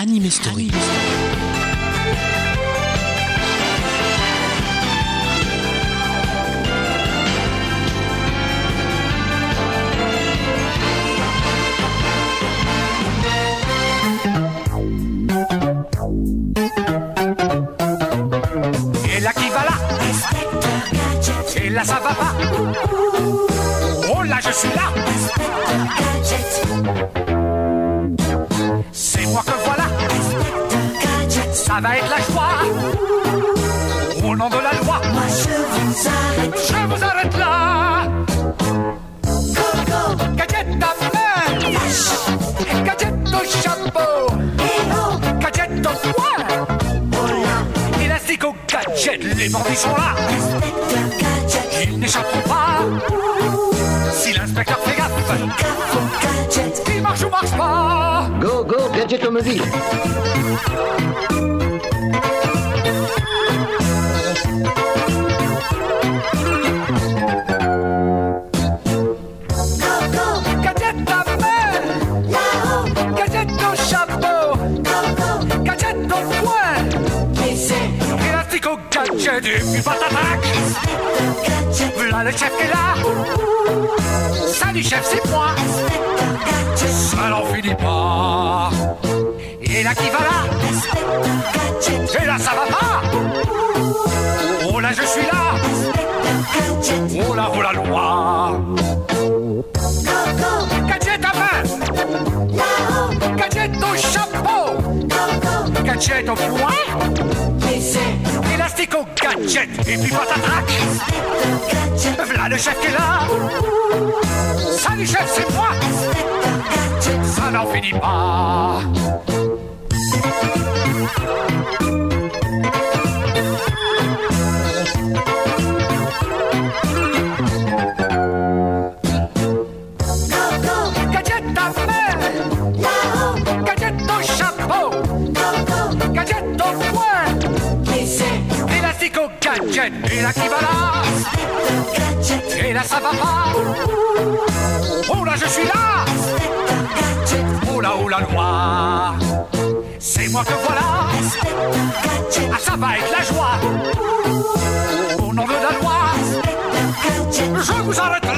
Anime Story. Et là qui va là Et là ça va pas. Oh là je suis là Ça va être la joie. Au nom de la loi. Je vous arrête. Là. Gadget à main Gadget au chapeau. Gadget au poing Élastique au gadget, les bandits sont là. Ils n'échapperont pas. Si l'inspecteur fait gaffe. Il marche ou marche pas. Go, go, gadget automobile. Gadget et puis patatac Voilà le chef qui est là. Salut chef c'est moi. Ça n'en finit pas Et là qui va là. Et là ça va pas. Oh là je suis là. Oh là oh la loi Gadget à main. Gadget au chapeau. Gadget au poing Élastique au gadget. Et puis patatac Voilà le chef qui est là. Salut chef c'est moi. Ça n'en finit pas Et là qui va là Et là ça va pas Oh là je suis là. Oh là oh la loi C'est moi que voilà. Ah ça va être la joie. Au nom de la loi Je vous arrête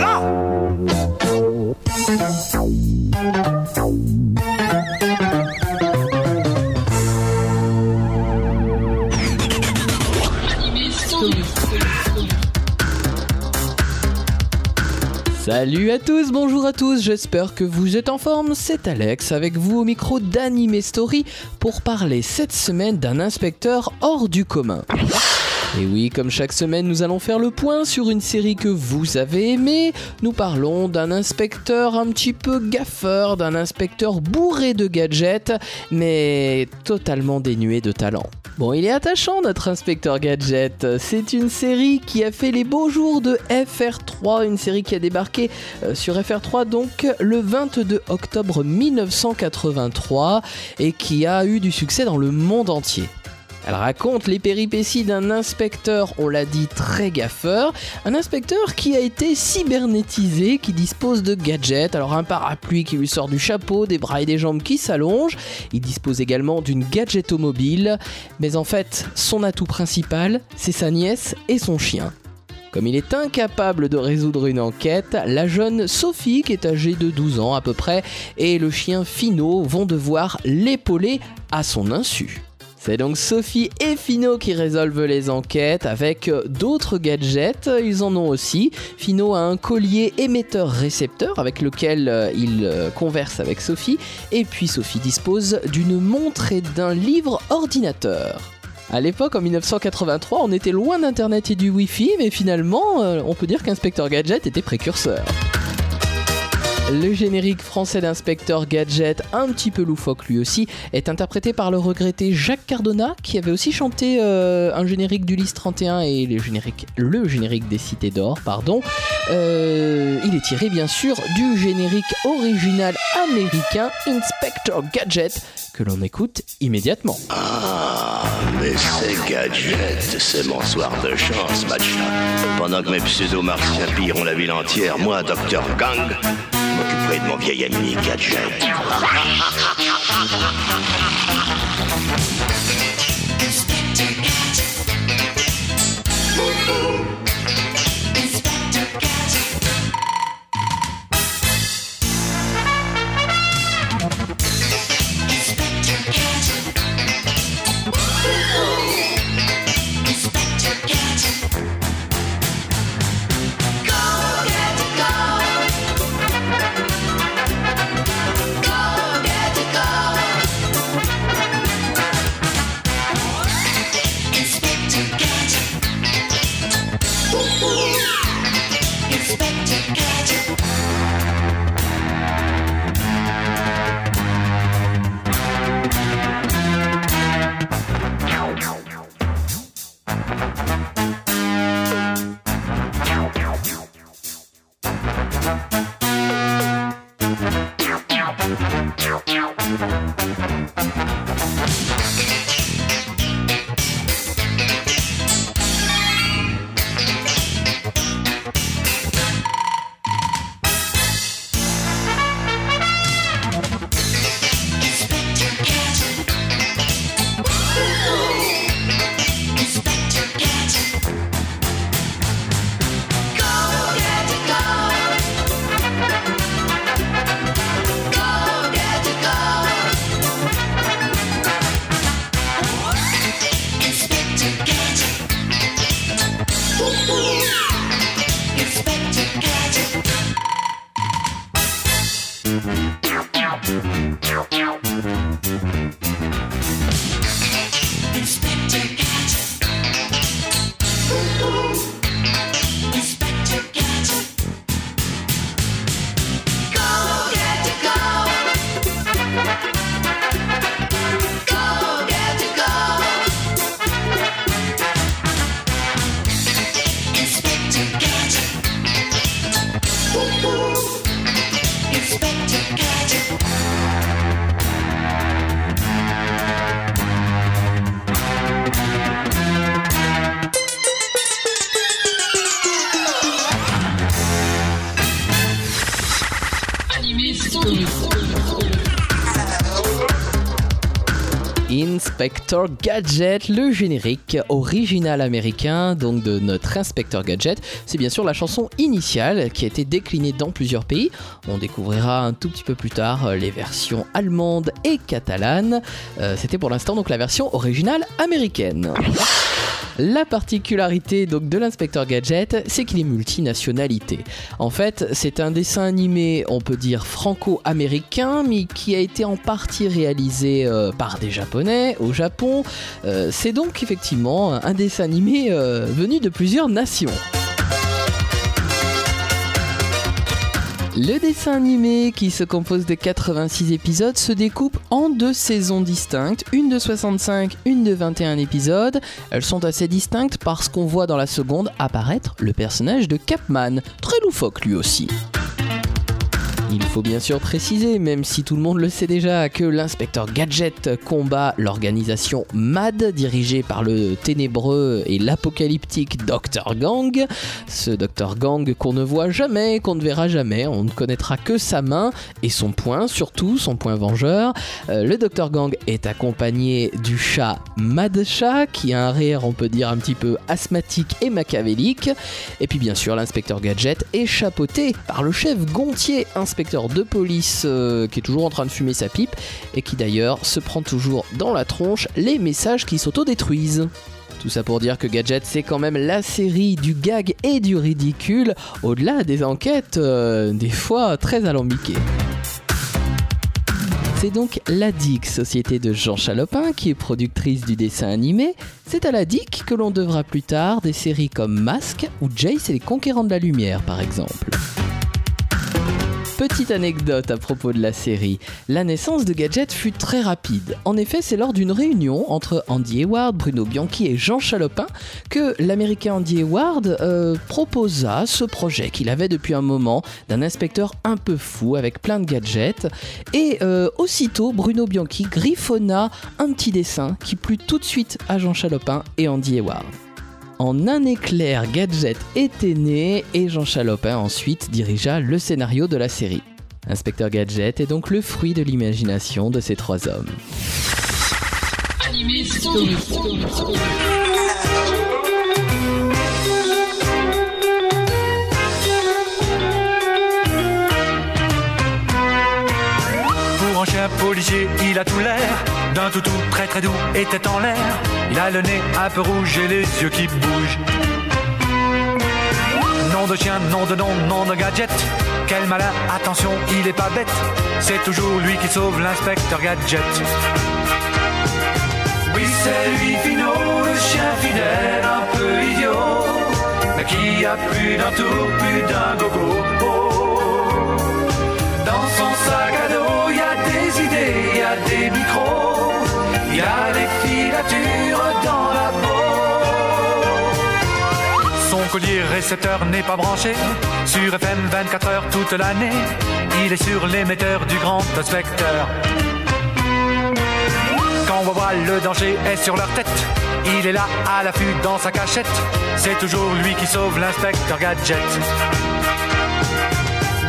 Salut à tous, bonjour à tous, j'espère que vous êtes en forme, c'est Alex avec vous au micro d'Anime Story pour parler cette semaine d'un inspecteur hors du commun. Et oui, comme chaque semaine, nous allons faire le point sur une série que vous avez aimée. Nous parlons d'un inspecteur un petit peu gaffeur, d'un inspecteur bourré de gadgets, mais totalement dénué de talent. Bon, il est attachant notre inspecteur gadget. C'est une série qui a fait les beaux jours de FR3, une série qui a débarqué euh, sur FR3 donc le 22 octobre 1983 et qui a eu du succès dans le monde entier. Elle raconte les péripéties d'un inspecteur, on l'a dit, très gaffeur. Un inspecteur qui a été cybernétisé, qui dispose de gadgets. Alors un parapluie qui lui sort du chapeau, des bras et des jambes qui s'allongent. Il dispose également d'une gadgetomobile. Mais en fait, son atout principal, c'est sa nièce et son chien. Comme il est incapable de résoudre une enquête, la jeune Sophie, qui est âgée de 12 ans à peu près, et le chien Fino vont devoir l'épauler à son insu. C'est donc Sophie et Fino qui résolvent les enquêtes avec euh, d'autres gadgets, ils en ont aussi. Fino a un collier émetteur-récepteur avec lequel euh, il euh, converse avec Sophie, et puis Sophie dispose d'une montre et d'un livre ordinateur. À l'époque, en 1983, on était loin d'Internet et du Wi-Fi, mais finalement, on peut dire qu'Inspecteur Gadget était précurseur. Le générique français d'Inspecteur Gadget, un petit peu loufoque lui aussi, est interprété par le regretté Jacques Cardona, qui avait aussi chanté euh, un générique d'Ulysse 31 et le générique, des Cités d'Or, pardon. Euh, il est tiré bien sûr du générique original américain Inspector Gadget, que l'on écoute immédiatement. Ah, mais c'est gadget, c'est mon soir de chance, match. Pendant que mes pseudo-martiens la ville entière, moi, Dr. Gang, m'occuperai de mon vieil ami Gadget. Gadget, le générique original américain donc de notre Inspector Gadget. C'est bien sûr la chanson initiale qui a été déclinée dans plusieurs pays. On découvrira un tout petit peu plus tard euh, les versions allemandes et catalanes. Euh, C'était pour l'instant donc la version originale américaine. La particularité donc de l'inspecteur Gadget, c'est qu'il est multinationalité. En fait, c'est un dessin animé, on peut dire franco-américain, mais qui a été en partie réalisé euh, par des Japonais au Japon. Euh, c'est donc effectivement un dessin animé euh, venu de plusieurs nations. Le dessin animé, qui se compose de 86 épisodes, se découpe en deux saisons distinctes, une de 65, une de 21 épisodes. Elles sont assez distinctes parce qu'on voit dans la seconde apparaître le personnage de Capman, très loufoque lui aussi. Il faut bien sûr préciser, même si tout le monde le sait déjà, que l'inspecteur Gadget combat l'organisation MAD dirigée par le ténébreux et l'apocalyptique Dr Gang. Ce Dr Gang qu'on ne voit jamais, qu'on ne verra jamais, on ne connaîtra que sa main et son poing, surtout son poing vengeur. Euh, le Dr Gang est accompagné du chat Mad Chat qui a un rire, on peut dire, un petit peu asthmatique et machiavélique. Et puis bien sûr, l'inspecteur Gadget est chapeauté par le chef Gontier, inspecteur de police euh, qui est toujours en train de fumer sa pipe et qui d'ailleurs se prend toujours dans la tronche les messages qui s'autodétruisent. Tout ça pour dire que Gadget, c'est quand même la série du gag et du ridicule, au-delà des enquêtes, euh, des fois très alambiquées. C'est donc la DIC, société de Jean Chalopin, qui est productrice du dessin animé. C'est à la DIC que l'on devra plus tard des séries comme Mask ou Jace et les Conquérants de la Lumière, par exemple. Petite anecdote à propos de la série. La naissance de Gadget fut très rapide. En effet, c'est lors d'une réunion entre Andy Hayward, Bruno Bianchi et Jean Chalopin que l'américain Andy Hayward euh, proposa ce projet qu'il avait depuis un moment d'un inspecteur un peu fou avec plein de gadgets. Et euh, aussitôt, Bruno Bianchi griffonna un petit dessin qui plut tout de suite à Jean Chalopin et Andy Hayward. En un éclair, Gadget était né et Jean Chalopin ensuite dirigea le scénario de la série. Inspecteur Gadget est donc le fruit de l'imagination de ces trois hommes. Pour un chien policier, il a tout l'air d'un toutou très très doux et tête en l'air. Il a le nez un peu rouge et les yeux qui bougent. Nom de chien, nom de nom, nom de gadget. Quel malin, attention, il est pas bête. C'est toujours lui qui sauve l'inspecteur gadget. Oui, c'est lui, Fino, le chien fidèle, un peu idiot. Mais qui a plus d'un tour, plus d'un gogo. Il y a des filatures dans la peau. Son collier récepteur n'est pas branché sur FM 24 heures toute l'année. Il est sur l'émetteur du grand inspecteur. Quand on voit le danger est sur leur tête, il est là à l'affût dans sa cachette. C'est toujours lui qui sauve l'inspecteur gadget.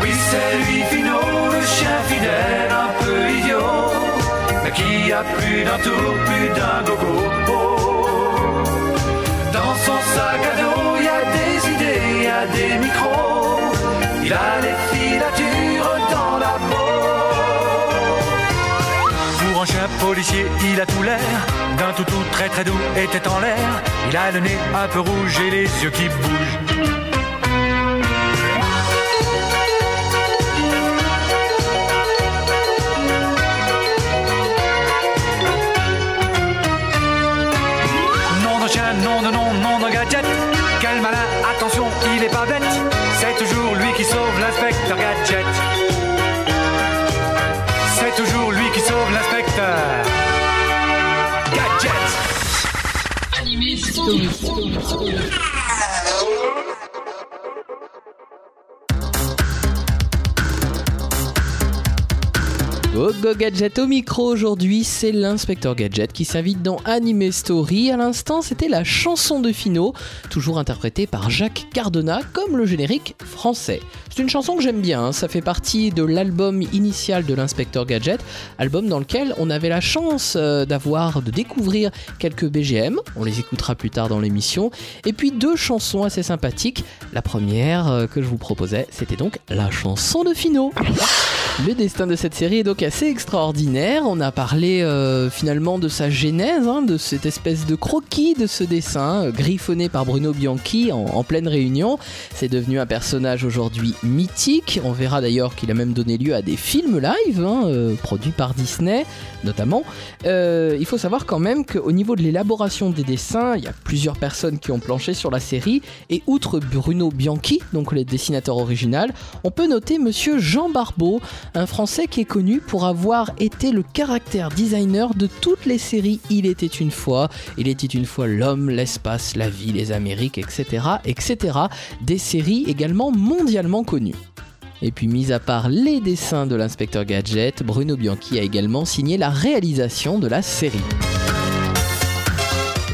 Oui, c'est lui, Fino, le chien fidèle, un peu idiot, qui a plus d'un tour, plus d'un gogo. Dans son sac à dos, il y a des idées, il y a des micros, il a les filatures dans la peau. Pour un chien policier, il a tout l'air d'un toutou très très doux tête en l'air. Il a le nez un peu rouge et les yeux qui bougent. Nom de nom, nom de gadget. Quel malin, attention, il est pas bête. C'est toujours lui qui sauve l'inspecteur gadget. C'est toujours lui qui sauve l'inspecteur gadget. Go Gadget au micro aujourd'hui, c'est l'inspecteur Gadget qui s'invite dans Anime Story. À l'instant, c'était la chanson de Fino, toujours interprétée par Jacques Cardona comme le générique français. C'est une chanson que j'aime bien, hein. ça fait partie de l'album initial de l'inspecteur Gadget, album dans lequel on avait la chance euh, d'avoir, de découvrir quelques BGM, on les écoutera plus tard dans l'émission, et puis deux chansons assez sympathiques. La première euh, que je vous proposais, c'était donc la chanson de Fino. Le destin de cette série est donc assez extraordinaire. On a parlé euh, finalement de sa genèse, hein, de cette espèce de croquis de ce dessin, euh, griffonné par Bruno Bianchi en, pleine réunion. C'est devenu un personnage aujourd'hui mythique. On verra d'ailleurs qu'il a même donné lieu à des films live, hein, euh, produits par Disney notamment. Il faut savoir quand même qu'au niveau de l'élaboration des dessins, il y a plusieurs personnes qui ont planché sur la série. Et outre Bruno Bianchi, donc le dessinateur original, on peut noter monsieur Jean Barbeau, un Français qui est connu pour avoir été le caractère designer de toutes les séries Il était une fois, Il était une fois l'homme, l'espace, la vie, les Amériques, etc., etc. Des séries également mondialement connues. Et puis, mis à part les dessins de l'inspecteur Gadget, Bruno Bianchi a également signé la réalisation de la série.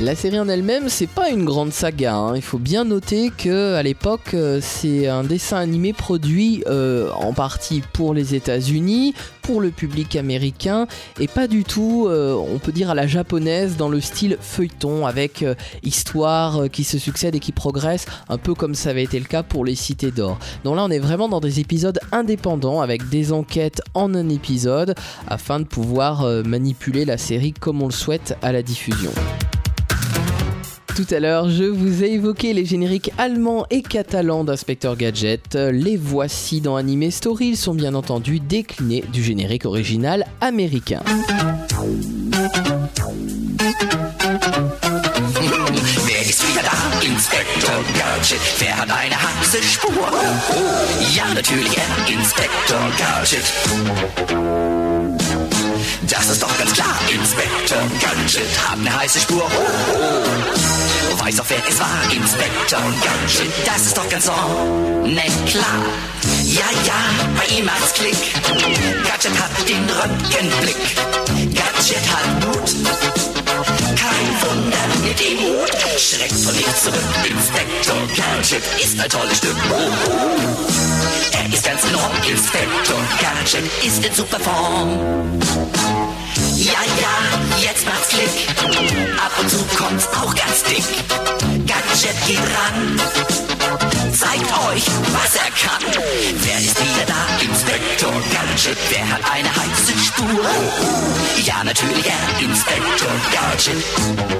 La série en elle-même, c'est pas une grande saga. hein. Il faut bien noter que à l'époque, euh, c'est un dessin animé produit euh, en partie pour les États-Unis, pour le public américain, et pas du tout, euh, on peut dire à la japonaise, dans le style feuilleton, avec euh, histoire qui se succède et qui progresse, un peu comme ça avait été le cas pour les Cités d'Or. Donc là, on est vraiment dans des épisodes indépendants, avec des enquêtes en un épisode, afin de pouvoir manipuler la série comme on le souhaite à la diffusion. Tout à l'heure, je vous ai évoqué les génériques allemands et catalans d'Inspecteur Gadget. Les voici dans Anime Story. Ils sont bien entendu déclinés du générique original américain. Das ist doch ganz klar, Inspektor Gadget hat eine heiße Spur. Oh, oh. Weiß auch wer es war, Inspektor Gadget. Das ist doch ganz so, ne klar. Ja, ja, bei ihm macht's Klick. Gadget hat den Röntgenblick. Gadget hat Mut. Kein Wunder mit dem Hut. Schreckt von nichts zurück. Inspektor Gadget ist ein tolles Stück. Oh, oh. Er ist ganz enorm. Inspektor Gadget ist in super Form. Ja, ja, jetzt macht's Klick. Ab und zu kommt's auch ganz dick. Gadget geht ran. Zeigt euch, was er kann. Wer ist wieder da? Inspektor Gadget. Wer hat eine heiße Spur? Ja, natürlich er, Inspektor Gadget.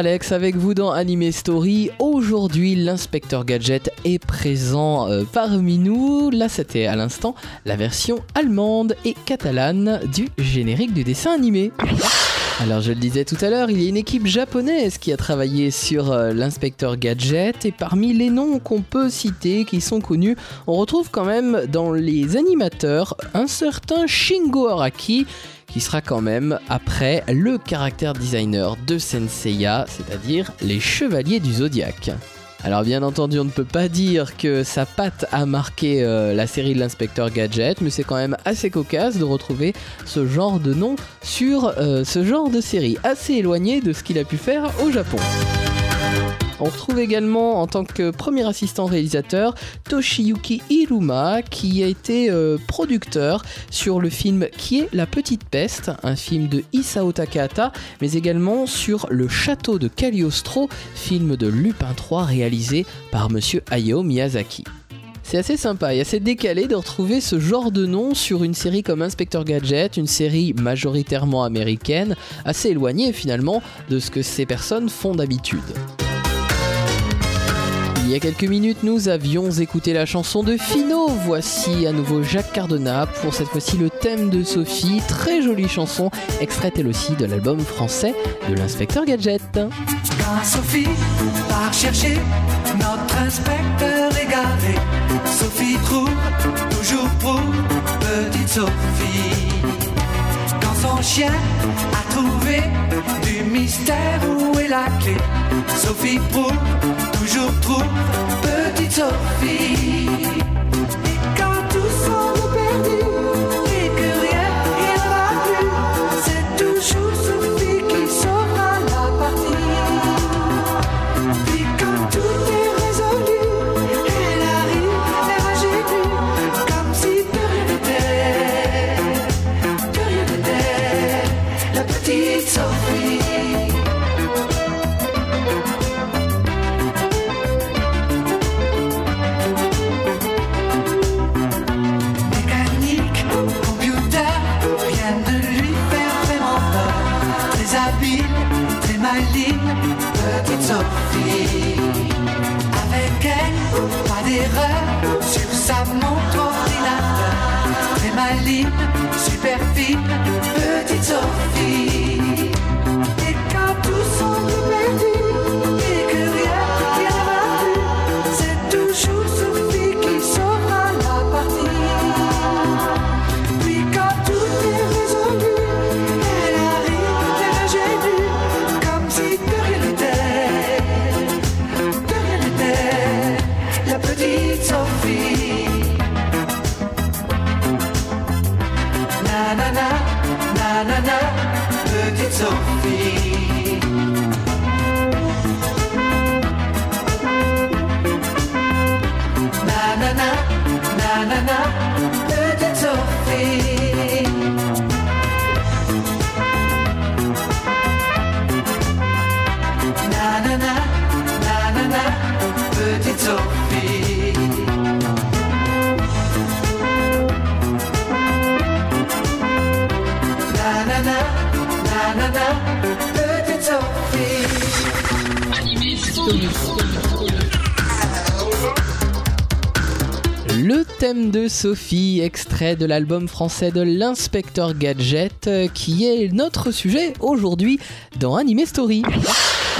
Alex avec vous dans Anime Story. Aujourd'hui, l'inspecteur Gadget est présent euh, parmi nous. Là, c'était à l'instant la version allemande et catalane du générique du dessin animé. Alors, je le disais tout à l'heure, il y a une équipe japonaise qui a travaillé sur euh, l'inspecteur Gadget et parmi les noms qu'on peut citer qui sont connus, on retrouve quand même dans les animateurs un certain Shingo Araki qui sera quand même après le caractère designer de Senseiya, c'est-à-dire les Chevaliers du Zodiaque. Alors bien entendu, on ne peut pas dire que sa patte a marqué euh, la série de l'inspecteur Gadget, mais c'est quand même assez cocasse de retrouver ce genre de nom sur euh, ce genre de série, assez éloigné de ce qu'il a pu faire au Japon. On retrouve également en tant que premier assistant réalisateur Toshiyuki Iruma qui a été euh, producteur sur le film Qui est la petite peste, un film de Isao Takahata, mais également sur Le château de Cagliostro, film de Lupin III réalisé par monsieur Hayao Miyazaki. C'est assez sympa et assez décalé de retrouver ce genre de nom sur une série comme Inspector Gadget, une série majoritairement américaine, assez éloignée finalement de ce que ces personnes font d'habitude. Il y a quelques minutes, nous avions écouté la chanson de Fino. Voici à nouveau Jacques Cardona pour cette fois-ci le thème de Sophie. Très jolie chanson, extraite elle aussi de l'album français de l'inspecteur Gadget. Sophie part toujours petite Sophie. Son chien a trouvé du mystère où est la clé, Sophie prouve, toujours trouve petite Sophie. Na na na, petite Sophie. Na na na, na na na, petite Sophie. Le thème de Sophie, extrait de l'album français de l'inspecteur Gadget, euh, qui est notre sujet aujourd'hui dans Anime Story.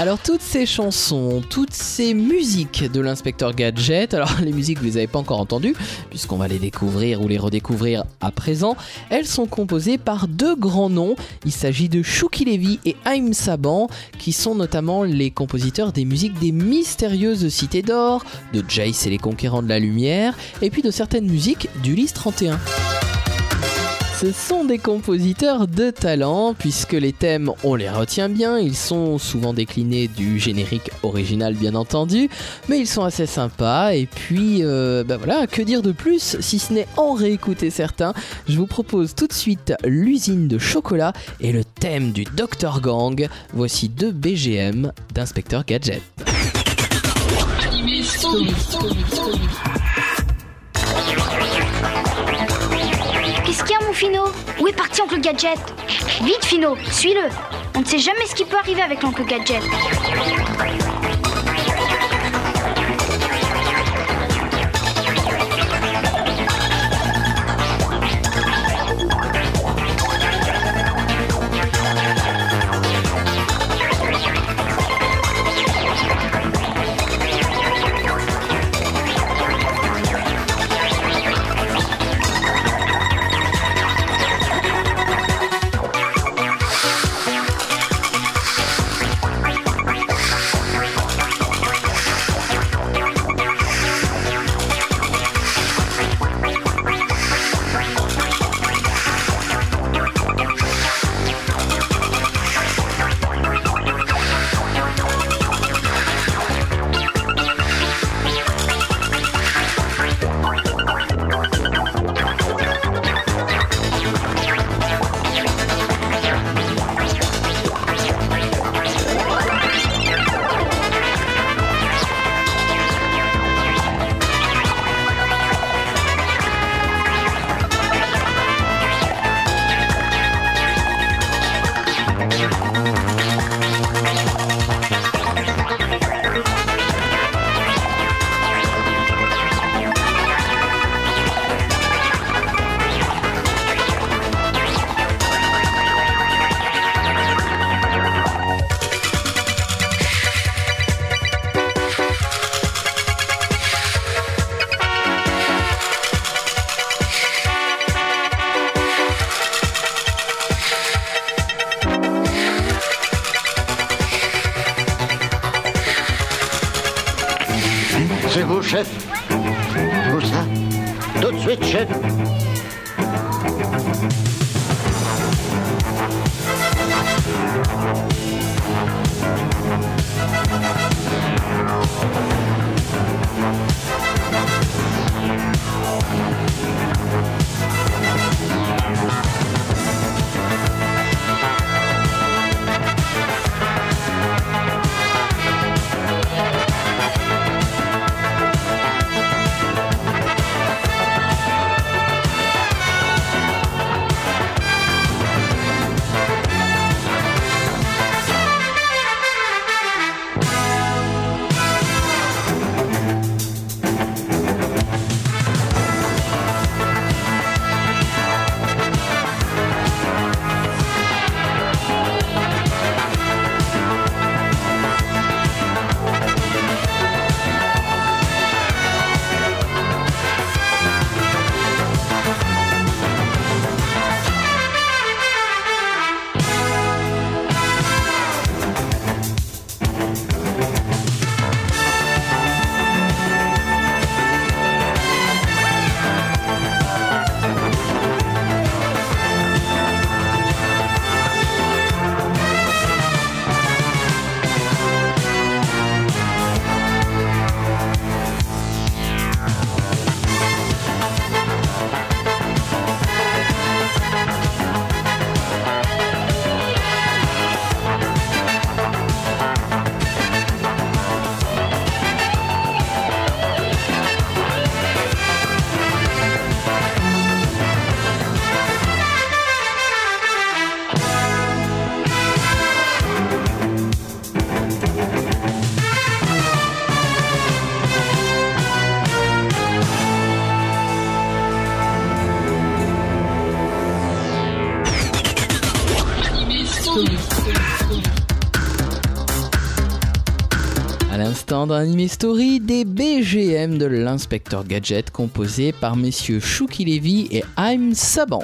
Alors toutes ces chansons, toutes ces musiques de l'inspecteur Gadget, alors les musiques vous les avez pas encore entendues, puisqu'on va les découvrir ou les redécouvrir à présent, elles sont composées par deux grands noms. Il s'agit de Shuki Levy et Haim Saban, qui sont notamment les compositeurs des musiques des mystérieuses cités d'or, de Jace et les conquérants de la lumière, et puis de certaines musiques d'Ulysse 31. Ce sont des compositeurs de talent, puisque les thèmes, on les retient bien, ils sont souvent déclinés du générique original bien entendu, mais ils sont assez sympas, et puis, euh, bah voilà, que dire de plus, si ce n'est en réécouter certains, je vous propose tout de suite l'usine de chocolat et le thème du Dr Gang, voici deux BGM d'Inspecteur Gadget. Fino Où est parti Oncle Gadget? Vite, Fino, suis-le. On ne sait jamais ce qui peut arriver avec l'Oncle Gadget. Chef. Où ça Tout de suite, chef. À l'instant dans Anime Story, des BGM de l'inspecteur Gadget composés par messieurs Shuki Levy et I'm Saban.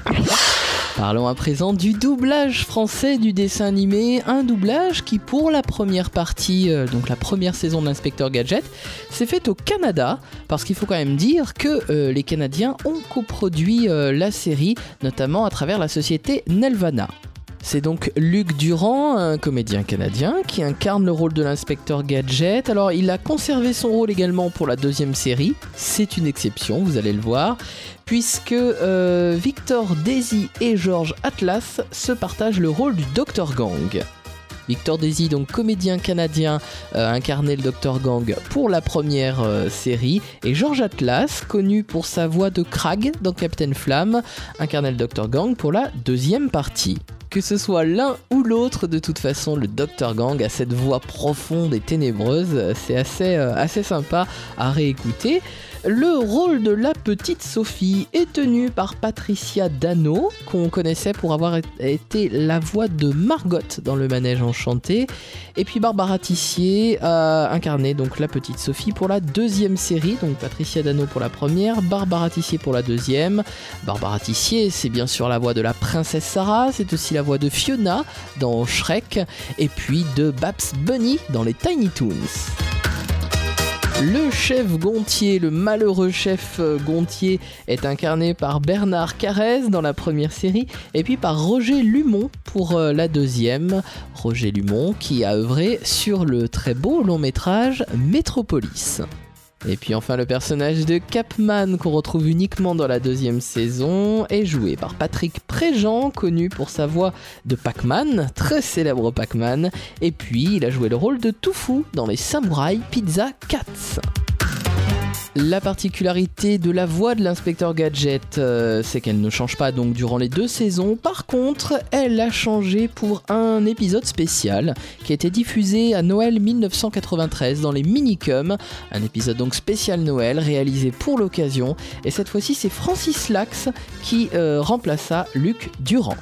Parlons à présent du doublage français du dessin animé, un doublage qui pour la première partie, euh, donc la première saison de l'inspecteur Gadget, s'est fait au Canada, parce qu'il faut quand même dire que euh, les Canadiens ont coproduit euh, la série, notamment à travers la société Nelvana. C'est donc Luc Durand, un comédien canadien, qui incarne le rôle de l'inspecteur Gadget. Alors, il a conservé son rôle également pour la deuxième série. C'est une exception, vous allez le voir, puisque euh, Victor Daisy et George Atlas se partagent le rôle du Dr Gang. Victor Daisy, donc comédien canadien, euh, incarnait le Dr Gang pour la première euh, série, et George Atlas, connu pour sa voix de Krag dans Captain Flamme, incarnait le Dr Gang pour la deuxième partie. Que ce soit l'un ou l'autre, de toute façon, le Dr Gang a cette voix profonde et ténébreuse, c'est assez, euh, sympa à réécouter. Le rôle de la petite Sophie est tenu par Patricia Dano, qu'on connaissait pour avoir été la voix de Margot dans Le Manège Enchanté. Et puis Barbara Tissier a incarné donc la petite Sophie pour la deuxième série, donc Patricia Dano pour la première, Barbara Tissier pour la deuxième. Barbara Tissier, c'est bien sûr la voix de la princesse Sarah, c'est aussi la voix de Fiona dans Shrek, et puis de Babs Bunny dans les Tiny Toons. Le chef Gontier, le malheureux chef euh, Gontier, est incarné par Bernard Carrez dans la première série et puis par Roger Lumont pour euh, la deuxième. Roger Lumont qui a œuvré sur le très beau long métrage Métropolis. Et puis enfin le personnage de Capman qu'on retrouve uniquement dans la deuxième saison est joué par Patrick Préjean, connu pour sa voix de Pac-Man, très célèbre Pac-Man, et puis il a joué le rôle de Tofu dans les Samurai Pizza Cats. La particularité de la voix de l'inspecteur Gadget, euh, c'est qu'elle ne change pas donc durant les deux saisons. Par contre, elle a changé pour un épisode spécial qui a été diffusé à Noël 1993 dans les Minicums. Un épisode donc spécial Noël réalisé pour l'occasion. Et cette fois-ci, c'est Francis Lax qui euh, remplaça Luc Durand.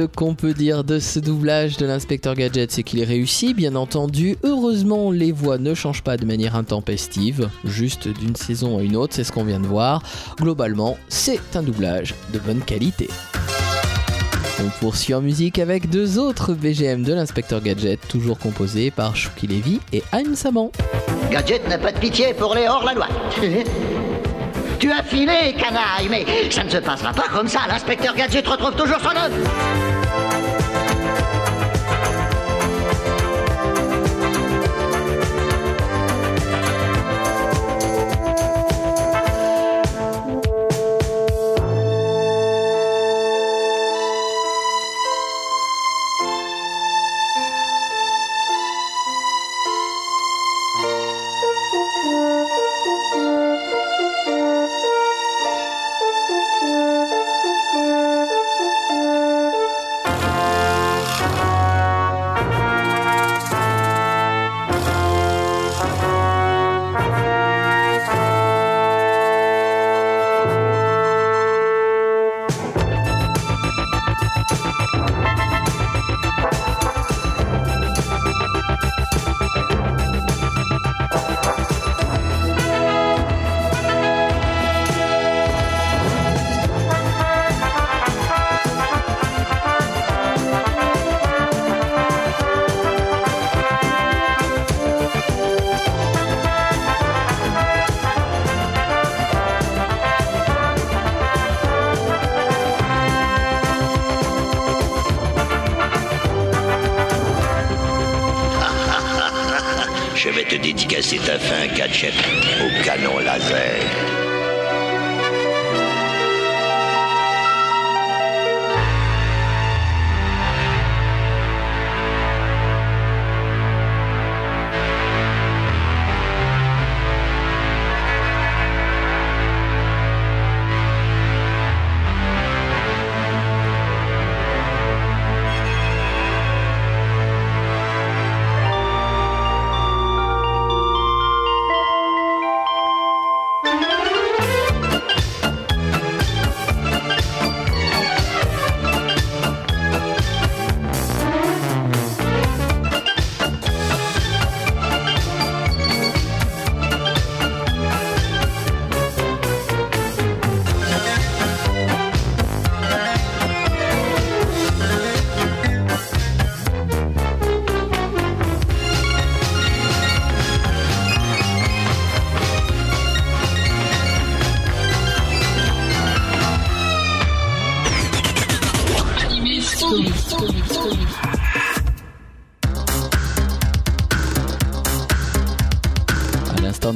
Ce qu'on peut dire de ce doublage de l'inspecteur Gadget, c'est qu'il est réussi, bien entendu. Heureusement, les voix ne changent pas de manière intempestive, juste d'une saison à une autre, c'est ce qu'on vient de voir. Globalement, c'est un doublage de bonne qualité. On poursuit en musique avec deux autres BGM de l'inspecteur Gadget, toujours composés par Shuki Levy et Haim Saban. Gadget n'a pas de pitié pour les hors-la-loi. tu as filé, canaille, mais ça ne se passera pas comme ça. L'inspecteur Gadget retrouve toujours son œuvre.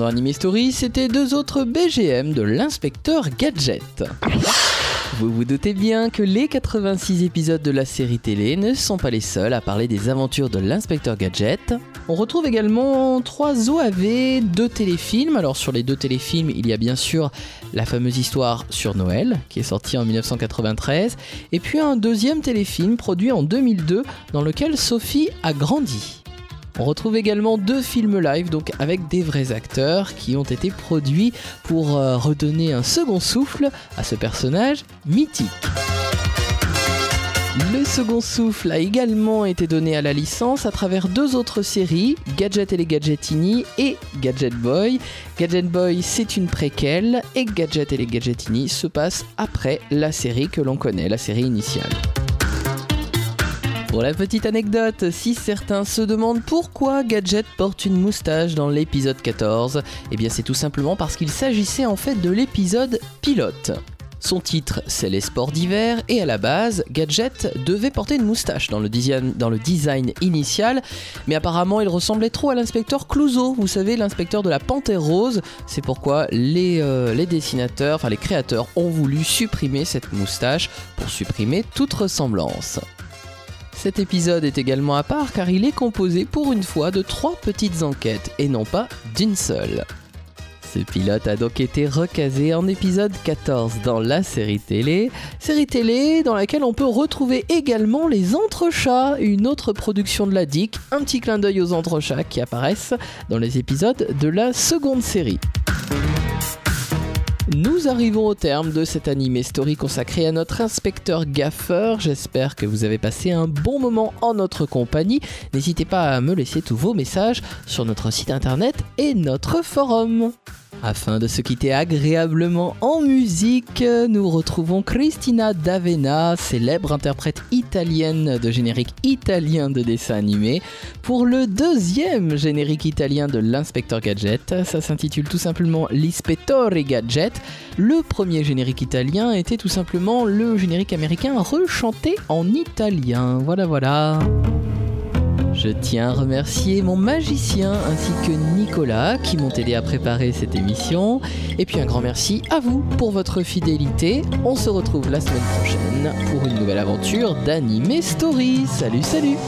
Dans Anime Story, c'était deux autres BGM de l'inspecteur Gadget. Vous vous doutez bien que les 86 épisodes de la série télé ne sont pas les seuls à parler des aventures de l'inspecteur Gadget. On retrouve également trois OAV, deux téléfilms. Alors sur les deux téléfilms, il y a bien sûr la fameuse histoire sur Noël, qui est sortie en 1993, et puis un deuxième téléfilm produit en 2002 dans lequel Sophie a grandi. On retrouve également deux films live, donc avec des vrais acteurs qui ont été produits pour euh, redonner un second souffle à ce personnage mythique. Le second souffle a également été donné à la licence à travers deux autres séries, Gadget et les Gadgetini et Gadget Boy. Gadget Boy c'est une préquelle et Gadget et les Gadgetini se passe après la série que l'on connaît, la série initiale. Pour la petite anecdote, si certains se demandent pourquoi Gadget porte une moustache dans l'épisode 14, eh bien c'est tout simplement parce qu'il s'agissait en fait de l'épisode pilote. Son titre, c'est les sports d'hiver, et à la base, Gadget devait porter une moustache dans le, design, initial, mais apparemment il ressemblait trop à l'inspecteur Clouseau, vous savez, l'inspecteur de la Panthère Rose. C'est pourquoi les, euh, les dessinateurs, enfin les créateurs, ont voulu supprimer cette moustache pour supprimer toute ressemblance. Cet épisode est également à part car il est composé pour une fois de trois petites enquêtes et non pas d'une seule. Ce pilote a donc été recasé en épisode 14 dans la série télé, série télé dans laquelle on peut retrouver également les Entrechats, une autre production de la DIC, un petit clin d'œil aux Entrechats qui apparaissent dans les épisodes de la seconde série. Nous arrivons au terme de cette animé story consacré à notre inspecteur gaffeur. J'espère que vous avez passé un bon moment en notre compagnie. N'hésitez pas à me laisser tous vos messages sur notre site internet et notre forum. Afin de se quitter agréablement en musique, nous retrouvons Cristina D'Avena, célèbre interprète italienne de générique italien de dessin animé, pour le deuxième générique italien de l'inspecteur Gadget. Ça s'intitule tout simplement L'Ispettore Gadget. Le premier générique italien était tout simplement le générique américain rechanté en italien. Voilà, voilà. Je tiens à remercier mon magicien ainsi que Nicolas qui m'ont aidé à préparer cette émission. Et puis un grand merci à vous pour votre fidélité. On se retrouve la semaine prochaine pour une nouvelle aventure d'Anime Story. Salut, salut!